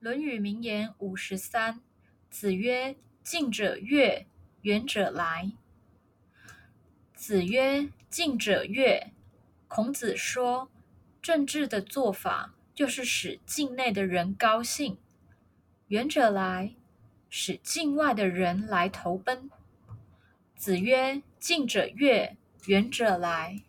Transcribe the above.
论语名言五十三子曰近者悦远者来子曰近者悦孔子说政治的做法就是使境内的人高兴远者来使境外的人来投奔子曰近者悦远者来